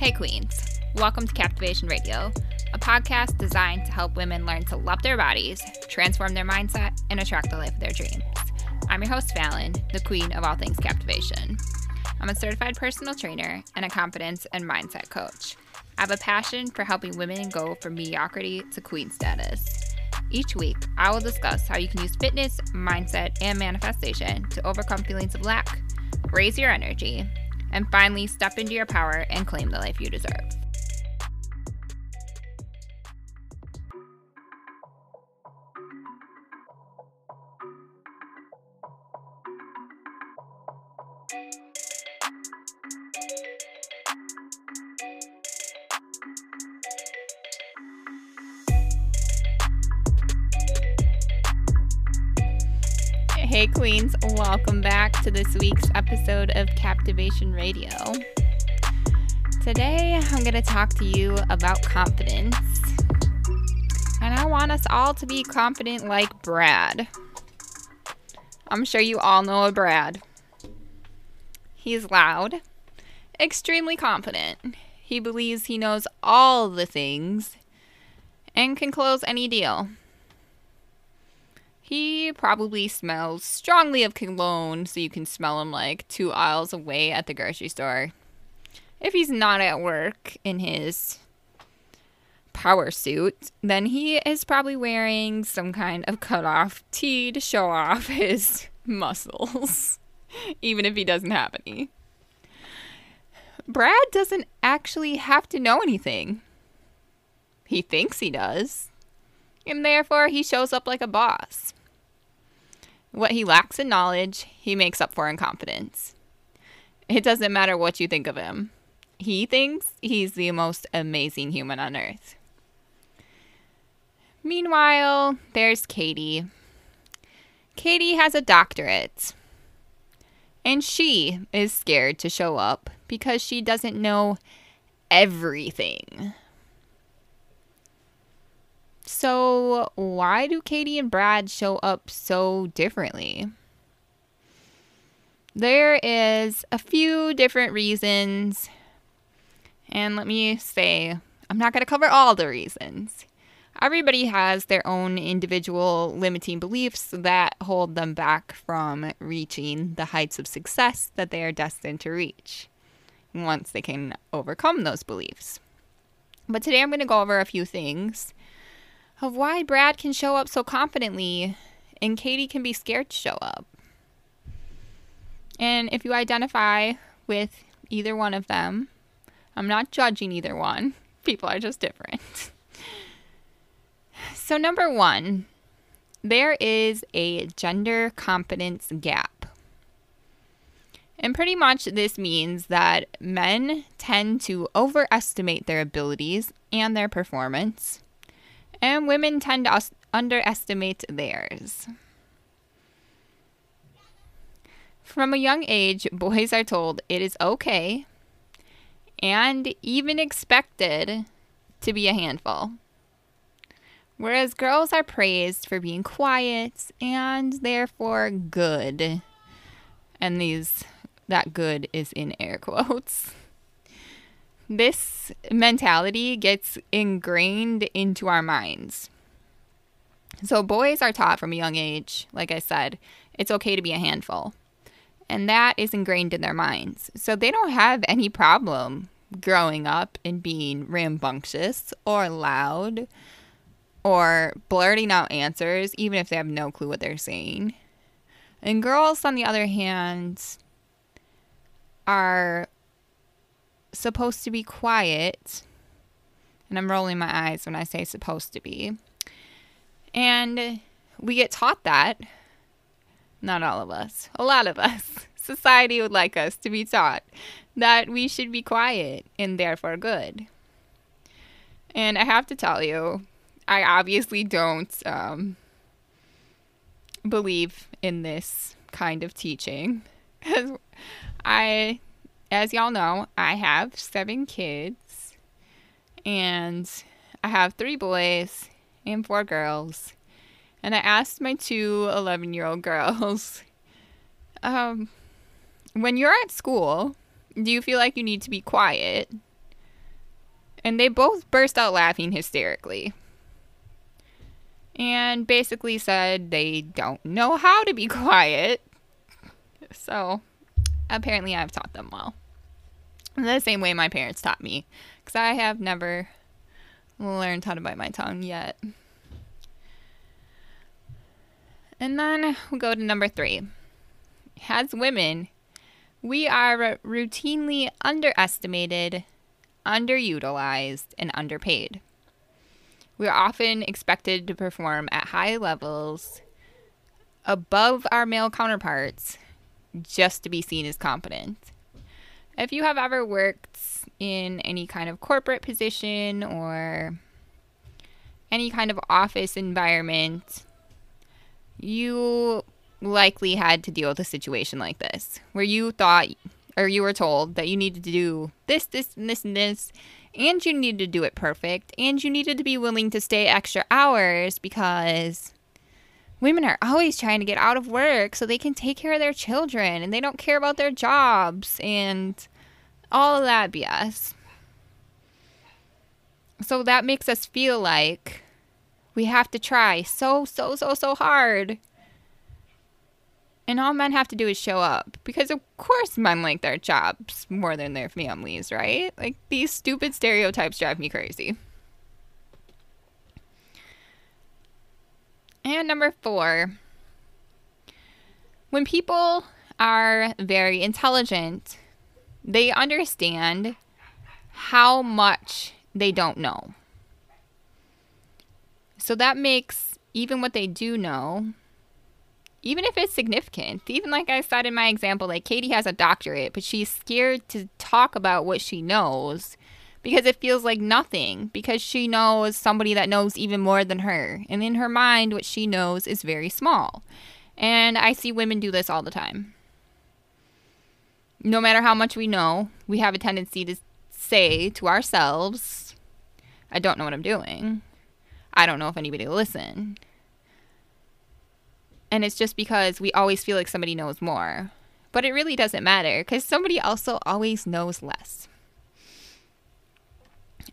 Hey, Queens. Welcome to Captivation Radio, a podcast designed to help women learn to love their bodies, transform their mindset, and attract the life of their dreams. I'm your host, Fallon, the queen of all things captivation. I'm a certified personal trainer and a confidence and mindset coach. I have a passion for helping women go from mediocrity to queen status. Each week, I will discuss how you can use fitness, mindset, and manifestation to overcome feelings of lack, raise your energy, and finally step into your power and claim the life you deserve. Hey, Queens, welcome back to this week's episode of Captivation Radio. Today, I'm going to talk to you about confidence. And I want us all to be confident like Brad. I'm sure you all know a Brad. He's loud, extremely confident. He believes he knows all the things and can close any deal. He probably smells strongly of cologne, so you can smell him like two aisles away at the grocery store. If he's not at work in his power suit, then he is probably wearing some kind of cut off tee to show off his muscles, even if he doesn't have any. Brad doesn't actually have to know anything. He thinks he does, and therefore he shows up like a boss. What he lacks in knowledge, he makes up for in confidence. It doesn't matter what you think of him. He thinks he's the most amazing human on earth. Meanwhile, there's Katie. Katie has a doctorate. And she is scared to show up because she doesn't know everything. So, why do Katie and Brad show up so differently? There is a few different reasons. And let me say, I'm not going to cover all the reasons. Everybody has their own individual limiting beliefs that hold them back from reaching the heights of success that they are destined to reach once they can overcome those beliefs. But today I'm going to go over a few things of why Brad can show up so confidently and Katie can be scared to show up. And if you identify with either one of them, I'm not judging either one. People are just different. so, number one, there is a gender confidence gap. And pretty much this means that men tend to overestimate their abilities and their performance, and women tend to underestimate theirs. From a young age, boys are told it is okay and even expected to be a handful. Whereas girls are praised for being quiet and therefore good. And these that good is in air quotes this mentality gets ingrained into our minds. So, boys are taught from a young age, like I said, it's okay to be a handful. And that is ingrained in their minds. So, they don't have any problem growing up and being rambunctious or loud or blurting out answers, even if they have no clue what they're saying. And girls, on the other hand, are supposed to be quiet. And I'm rolling my eyes when I say supposed to be. And we get taught that. Not all of us, a lot of us. Society would like us to be taught that we should be quiet and therefore good. And I have to tell you, I obviously don't um, believe in this kind of teaching. I as y'all know, I have seven kids, and I have three boys and four girls. And I asked my two 11 year old girls, um, when you're at school, do you feel like you need to be quiet? And they both burst out laughing hysterically. And basically said they don't know how to be quiet. So apparently I've taught them well. The same way my parents taught me. Because I have never learned how to bite my tongue yet. And then we'll go to number three. As women, we are routinely underestimated, underutilized, and underpaid. We are often expected to perform at high levels above our male counterparts just to be seen as competent. If you have ever worked in any kind of corporate position or any kind of office environment, you likely had to deal with a situation like this where you thought or you were told that you needed to do this, this, and this, and this, and you needed to do it perfect, and you needed to be willing to stay extra hours because women are always trying to get out of work so they can take care of their children and they don't care about their jobs and all of that BS. So that makes us feel like we have to try so, so, so, so hard. And all men have to do is show up. Because, of course, men like their jobs more than their families, right? Like, these stupid stereotypes drive me crazy. And number four, when people are very intelligent, they understand how much they don't know. So that makes even what they do know, even if it's significant, even like I said in my example, like Katie has a doctorate, but she's scared to talk about what she knows because it feels like nothing, because she knows somebody that knows even more than her. And in her mind, what she knows is very small. And I see women do this all the time no matter how much we know, we have a tendency to say to ourselves, I don't know what I'm doing. I don't know if anybody will listen. And it's just because we always feel like somebody knows more. But it really doesn't matter because somebody also always knows less.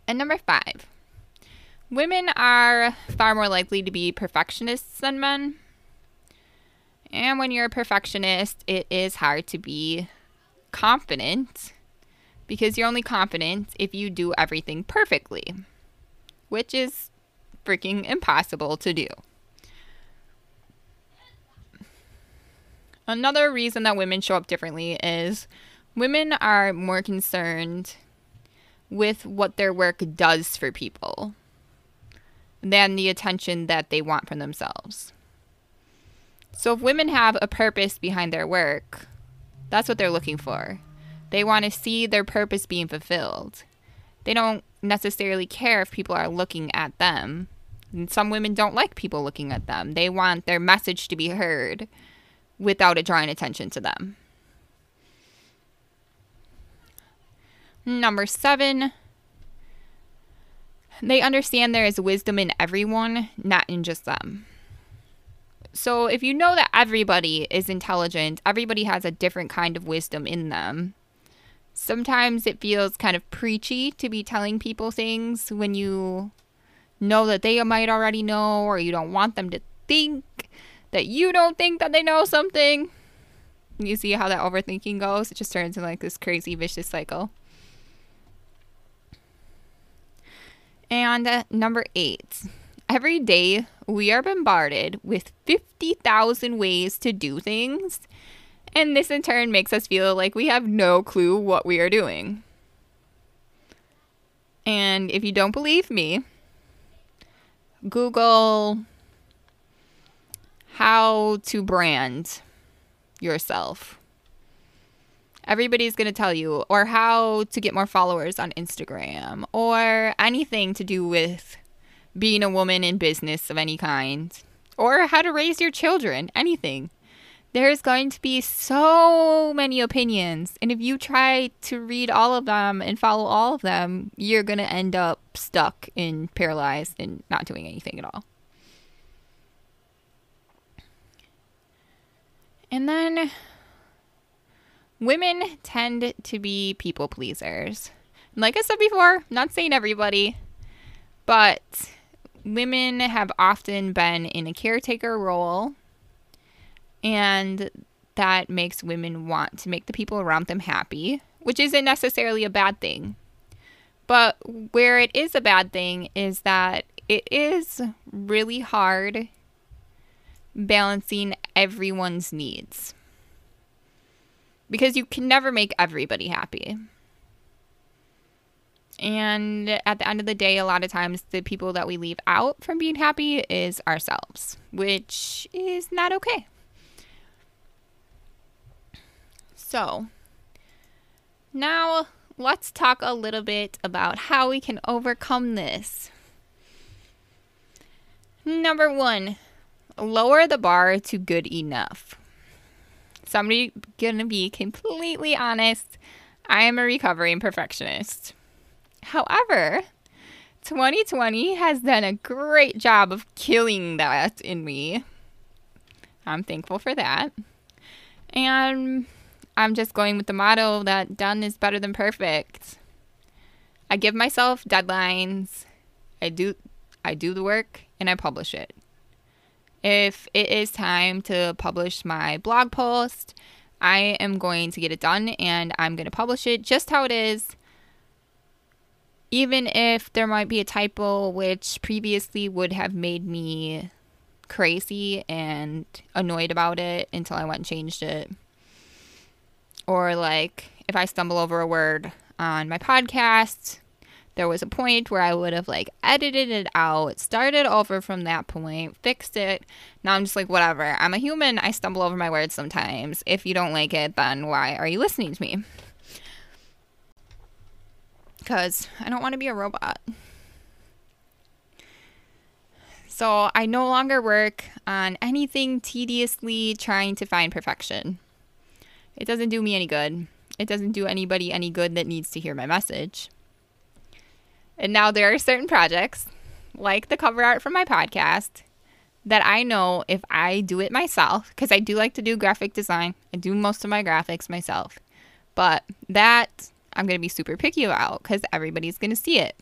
And number five, women are far more likely to be perfectionists than men. And when you're a perfectionist, it is hard to be confident because you're only confident if you do everything perfectly, which is freaking impossible to do. Another reason that women show up differently is women are more concerned with what their work does for people than the attention that they want from themselves. So if women have a purpose behind their work, that's what they're looking for. They want to see their purpose being fulfilled. They don't necessarily care if people are looking at them. And some women don't like people looking at them. They want their message to be heard without it drawing attention to them. Number seven, they understand there is wisdom in everyone, not in just them. So if you know that everybody is intelligent, everybody has a different kind of wisdom in them. Sometimes it feels kind of preachy to be telling people things when you know that they might already know or you don't want them to think that you don't think that they know something. You see how that overthinking goes? It just turns into like this crazy vicious cycle. And number eight, every day we are bombarded with 50,000 ways to do things, and this in turn makes us feel like we have no clue what we are doing. And if you don't believe me, Google how to brand yourself. Everybody's going to tell you, or how to get more followers on Instagram, or anything to do with being a woman in business of any kind, or how to raise your children, anything. There's going to be so many opinions, and if you try to read all of them and follow all of them, you're going to end up stuck and paralyzed and not doing anything at all. And then women tend to be people pleasers. like I said before, not saying everybody, but women have often been in a caretaker role, and that makes women want to make the people around them happy, which isn't necessarily a bad thing. But where it is a bad thing is that it is really hard balancing everyone's needs because you can never make everybody happy. And at the end of the day, a lot of times the people that we leave out from being happy is ourselves, which is not okay. So, now let's talk a little bit about how we can overcome this. Number one, lower the bar to good enough. Somebody gonna be completely honest. I am a recovering perfectionist. However, 2020 has done a great job of killing that in me. I'm thankful for that. And I'm just going with the motto that done is better than perfect. I give myself deadlines. I do I do the work and I publish it. If it is time to publish my blog post, I am going to get it done and I'm going to publish it just how it is. Even if there might be a typo which previously would have made me crazy and annoyed about it until I went and changed it. Or like if I stumble over a word on my podcast, there was a point where I would have like edited it out, started over from that point, fixed it. Now I'm just like, whatever. I'm a human. I stumble over my words sometimes. If you don't like it, then why are you listening to me? Because I don't want to be a robot. So I no longer work on anything tediously trying to find perfection. It doesn't do me any good. It doesn't do anybody any good that needs to hear my message. And now there are certain projects, like the cover art for my podcast, that I know if I do it myself, because I do like to do graphic design, I do most of my graphics myself, but that I'm going to be super picky about because everybody's going to see it.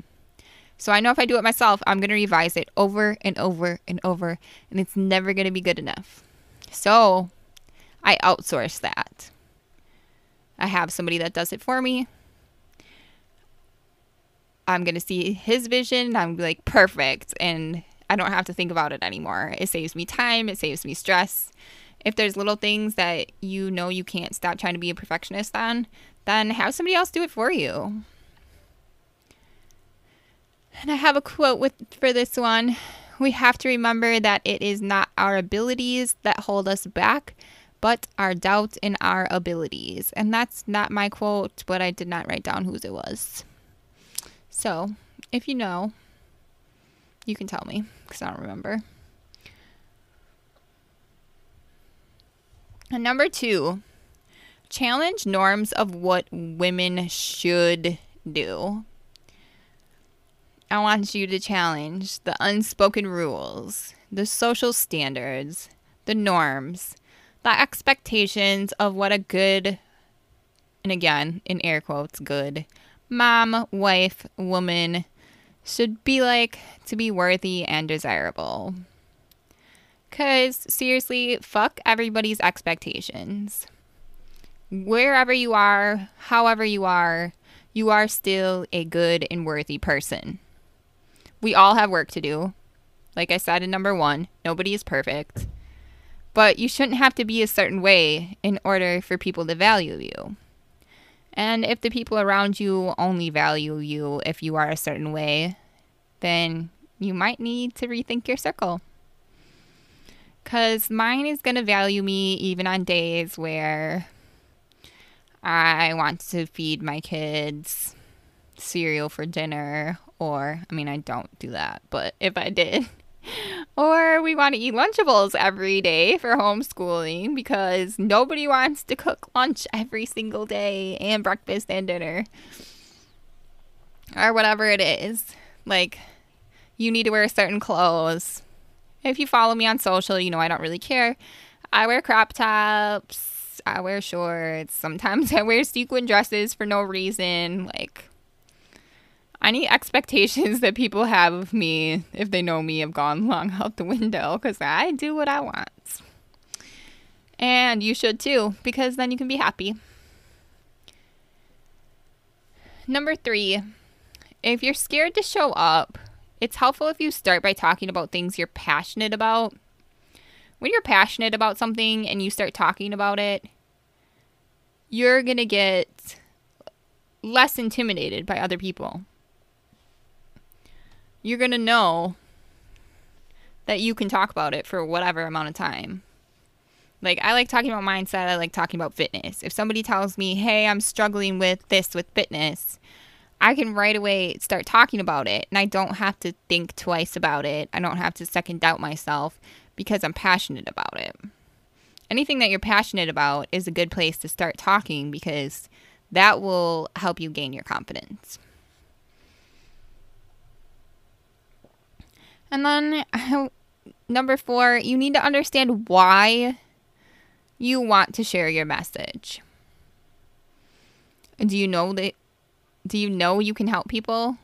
So I know if I do it myself, I'm going to revise it over and over and over, and it's never going to be good enough. So I outsource that. I have somebody that does it for me. I'm going to see his vision. I'm like, perfect. And I don't have to think about it anymore. It saves me time, it saves me stress. If there's little things that you know you can't stop trying to be a perfectionist on, then have somebody else do it for you. And I have a quote with for this one. We have to remember that it is not our abilities that hold us back, but our doubt in our abilities. And that's not my quote, but I did not write down whose it was. So, if you know, you can tell me because I don't remember. And number two, challenge norms of what women should do. I want you to challenge the unspoken rules, the social standards, the norms, the expectations of what a good, and again, in air quotes, good mom, wife, woman should be like to be worthy and desirable. Because seriously, fuck everybody's expectations. Wherever you are, however you are, you are still a good and worthy person. We all have work to do. Like I said in number one, nobody is perfect. But you shouldn't have to be a certain way in order for people to value you. And if the people around you only value you if you are a certain way, then you might need to rethink your circle. Because mine is going to value me even on days where I want to feed my kids cereal for dinner, or, I mean, I don't do that, but if I did, or we want to eat Lunchables every day for homeschooling because nobody wants to cook lunch every single day and breakfast and dinner. Or whatever it is. Like, you need to wear certain clothes. If you follow me on social, you know I don't really care. I wear crop tops, I wear shorts. Sometimes I wear sequin dresses for no reason. Like, any expectations that people have of me, if they know me, have gone long out the window because I do what I want. And you should too, because then you can be happy. Number three, if you're scared to show up, it's helpful if you start by talking about things you're passionate about. When you're passionate about something and you start talking about it, you're going to get less intimidated by other people. You're going to know that you can talk about it for whatever amount of time. Like, I like talking about mindset, I like talking about fitness. If somebody tells me, hey, I'm struggling with this with fitness, I can right away start talking about it and I don't have to think twice about it. I don't have to second doubt myself because I'm passionate about it. Anything that you're passionate about is a good place to start talking because that will help you gain your confidence. And then number four, you need to understand why you want to share your message. Do you know that? Do you know you can help people?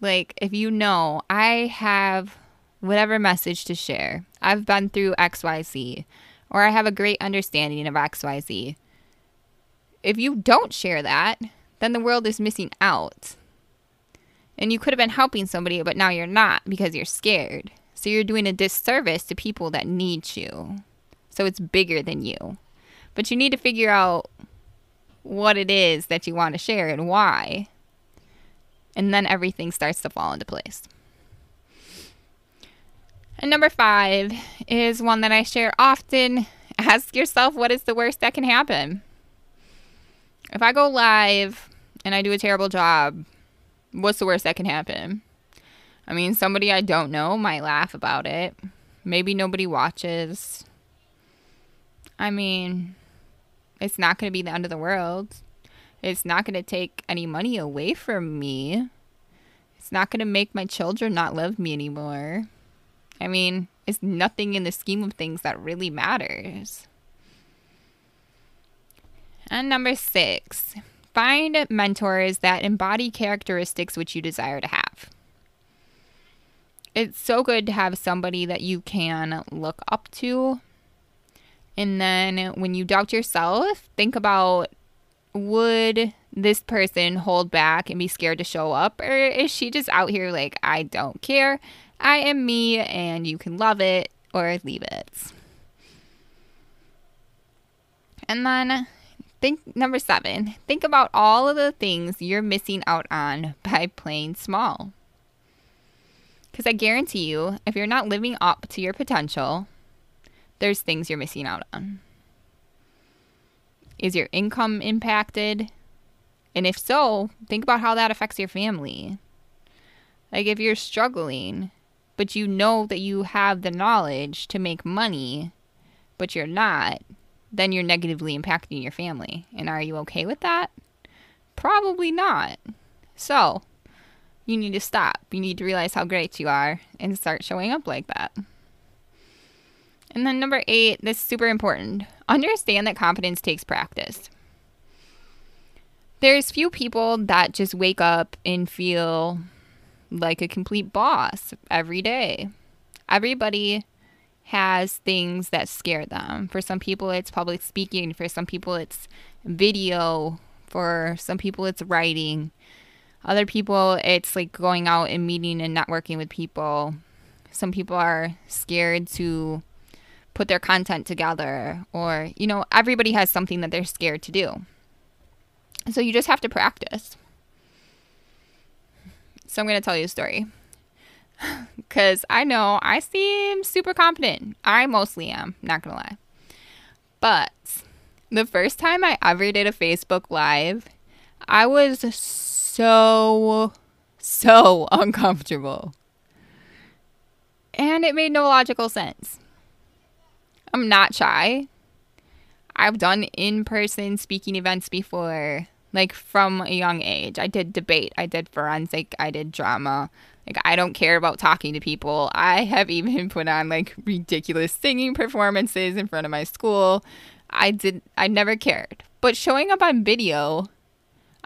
Like, if you know, I have whatever message to share, I've been through XYZ, or I have a great understanding of XYZ. If you don't share that, then the world is missing out. And you could have been helping somebody, but now you're not because you're scared. So you're doing a disservice to people that need you. So it's bigger than you. But you need to figure out what it is that you want to share and why. And then everything starts to fall into place. And number five is one that I share often. Ask yourself what is the worst that can happen? If I go live and I do a terrible job, what's the worst that can happen? I mean, somebody I don't know might laugh about it. Maybe nobody watches. I mean, it's not going to be the end of the world. It's not going to take any money away from me. It's not going to make my children not love me anymore. I mean, it's nothing in the scheme of things that really matters. And number six, find mentors that embody characteristics which you desire to have. It's so good to have somebody that you can look up to and then when you doubt yourself, think about would this person hold back and be scared to show up? Or is she just out here like, I don't care? I am me and you can love it or leave it. And then think number seven, think about all of the things you're missing out on by playing small. Because I guarantee you, if you're not living up to your potential, there's things you're missing out on. Is your income impacted? And if so, think about how that affects your family. Like if you're struggling, but you know that you have the knowledge to make money, but you're not, then you're negatively impacting your family. And are you okay with that? Probably not. So, you need to stop. You need to realize how great you are and start showing up like that. And then number eight, this is super important. Understand that confidence takes practice. There's few people that just wake up and feel like a complete boss every day. Everybody has things that scare them. For some people, it's public speaking. For some people, it's video. For some people, it's writing. Other people, it's like going out and meeting and networking with people. Some people are scared to put their content together or you know everybody has something that they're scared to do so you just have to practice so i'm going to tell you a story because i know i seem super confident. I mostly am not to lie. But the first time i ever did a facebook live i was so so uncomfortable. And it made no logical sense. I'm not shy. I've done in person speaking events before, like from a young age. I did debate, I did forensic, I did drama. Like, I don't care about talking to people. I have even put on like ridiculous singing performances in front of my school. I did, I never cared. But showing up on video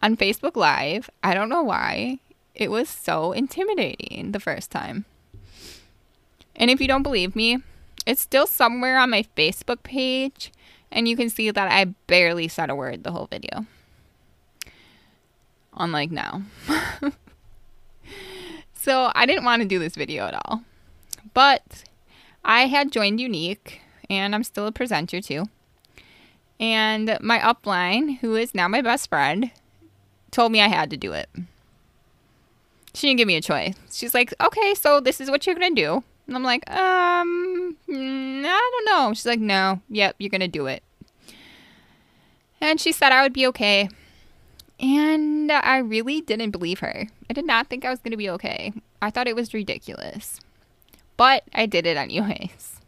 on Facebook Live. I don't know why. It was so intimidating the first time. And if you don't believe me, it's still somewhere on my Facebook page, and you can see that I barely said a word the whole video. Unlike now. so I didn't want to do this video at all. But I had joined Younique and I'm still a presenter too. And my upline, who is now my best friend, told me I had to do it. She didn't give me a choice. She's like, okay, so this is what you're going to do. And I'm like, um, mm, I don't know. She's like, no, yep, you're going to do it. And she said I would be okay. And I really didn't believe her. I did not think I was going to be okay. I thought it was ridiculous. But I did it anyways.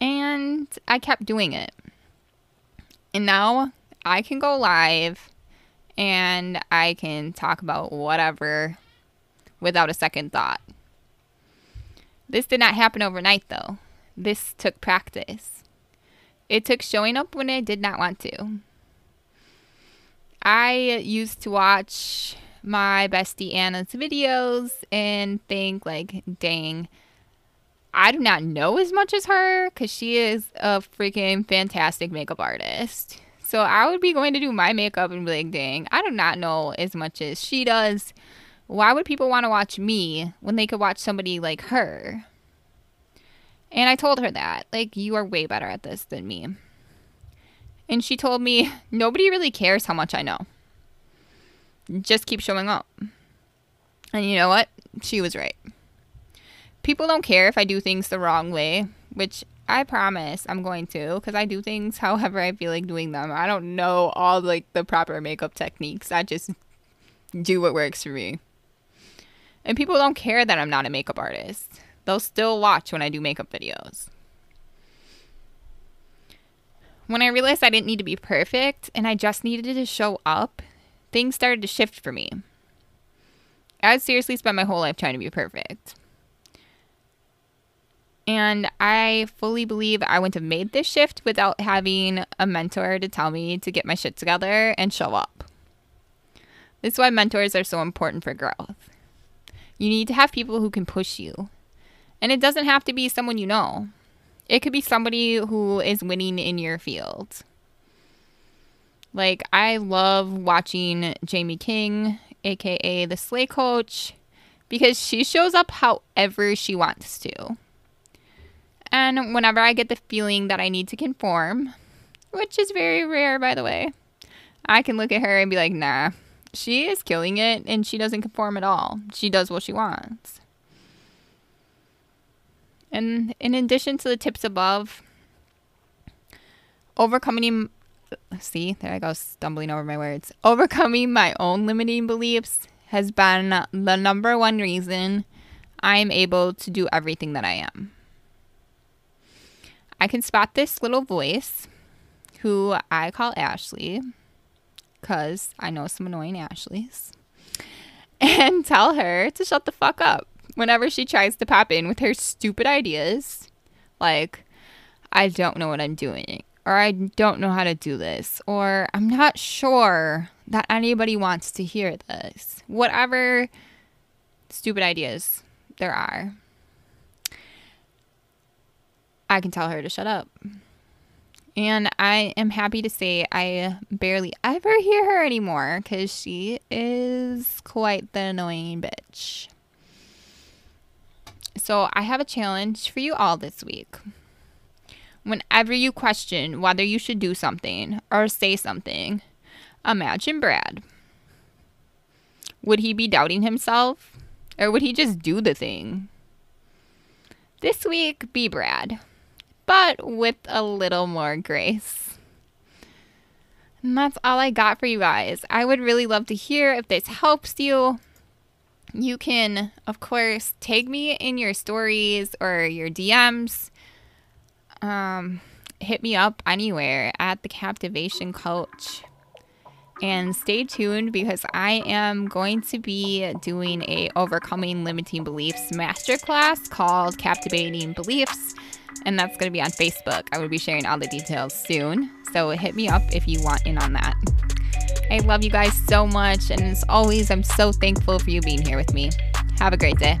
And I kept doing it. And now I can go live and I can talk about whatever without a second thought. This did not happen overnight though. This took practice. It took showing up when I did not want to. I used to watch my bestie Anna's videos and think like, dang, I do not know as much as her because she is a freaking fantastic makeup artist. So I would be going to do my makeup and be like, dang, I do not know as much as she does. Why would people want to watch me when they could watch somebody like her? And I told her that, like, you are way better at this than me. And she told me, nobody really cares how much I know. Just keep showing up. And you know what? She was right people don't care if I do things the wrong way, which I promise I'm going to because I do things however I feel like doing them. I don't know all like the proper makeup techniques. I just do what works for me. And people don't care that I'm not a makeup artist. They'll still watch when I do makeup videos. When I realized I didn't need to be perfect and I just needed to show up, things started to shift for me. I seriously spent my whole life trying to be perfect. And I fully believe I wouldn't have made this shift without having a mentor to tell me to get my shit together and show up. This is why mentors are so important for growth. You need to have people who can push you. And it doesn't have to be someone you know, it could be somebody who is winning in your field. Like, I love watching Jamie King, aka the Slay Coach, because she shows up however she wants to. And whenever I get the feeling that I need to conform, which is very rare, by the way, I can look at her and be like, nah, she is killing it and she doesn't conform at all. She does what she wants. And in addition to the tips above, overcoming, see, there I go, stumbling over my words. Overcoming my own limiting beliefs has been the number one reason I'm able to do everything that I am. I can spot this little voice who I call Ashley because I know some annoying Ashleys and tell her to shut the fuck up whenever she tries to pop in with her stupid ideas like, I don't know what I'm doing, or I don't know how to do this, or I'm not sure that anybody wants to hear this. Whatever stupid ideas there are. I can tell her to shut up. And I am happy to say I barely ever hear her anymore because she is quite the annoying bitch. So I have a challenge for you all this week. Whenever you question whether you should do something or say something, imagine Brad. Would he be doubting himself? Or would he just do the thing? This week, be Brad but with a little more grace. And that's all I got for you guys. I would really love to hear if this helps you. You can, of course, tag me in your stories or your DMs. Um, hit me up anywhere at the Captivation Coach. And stay tuned because I am going to be doing a overcoming limiting beliefs masterclass called Captivating Beliefs and that's going to be on Facebook. I will be sharing all the details soon. So hit me up if you want in on that. I love you guys so much. And as always, I'm so thankful for you being here with me. Have a great day.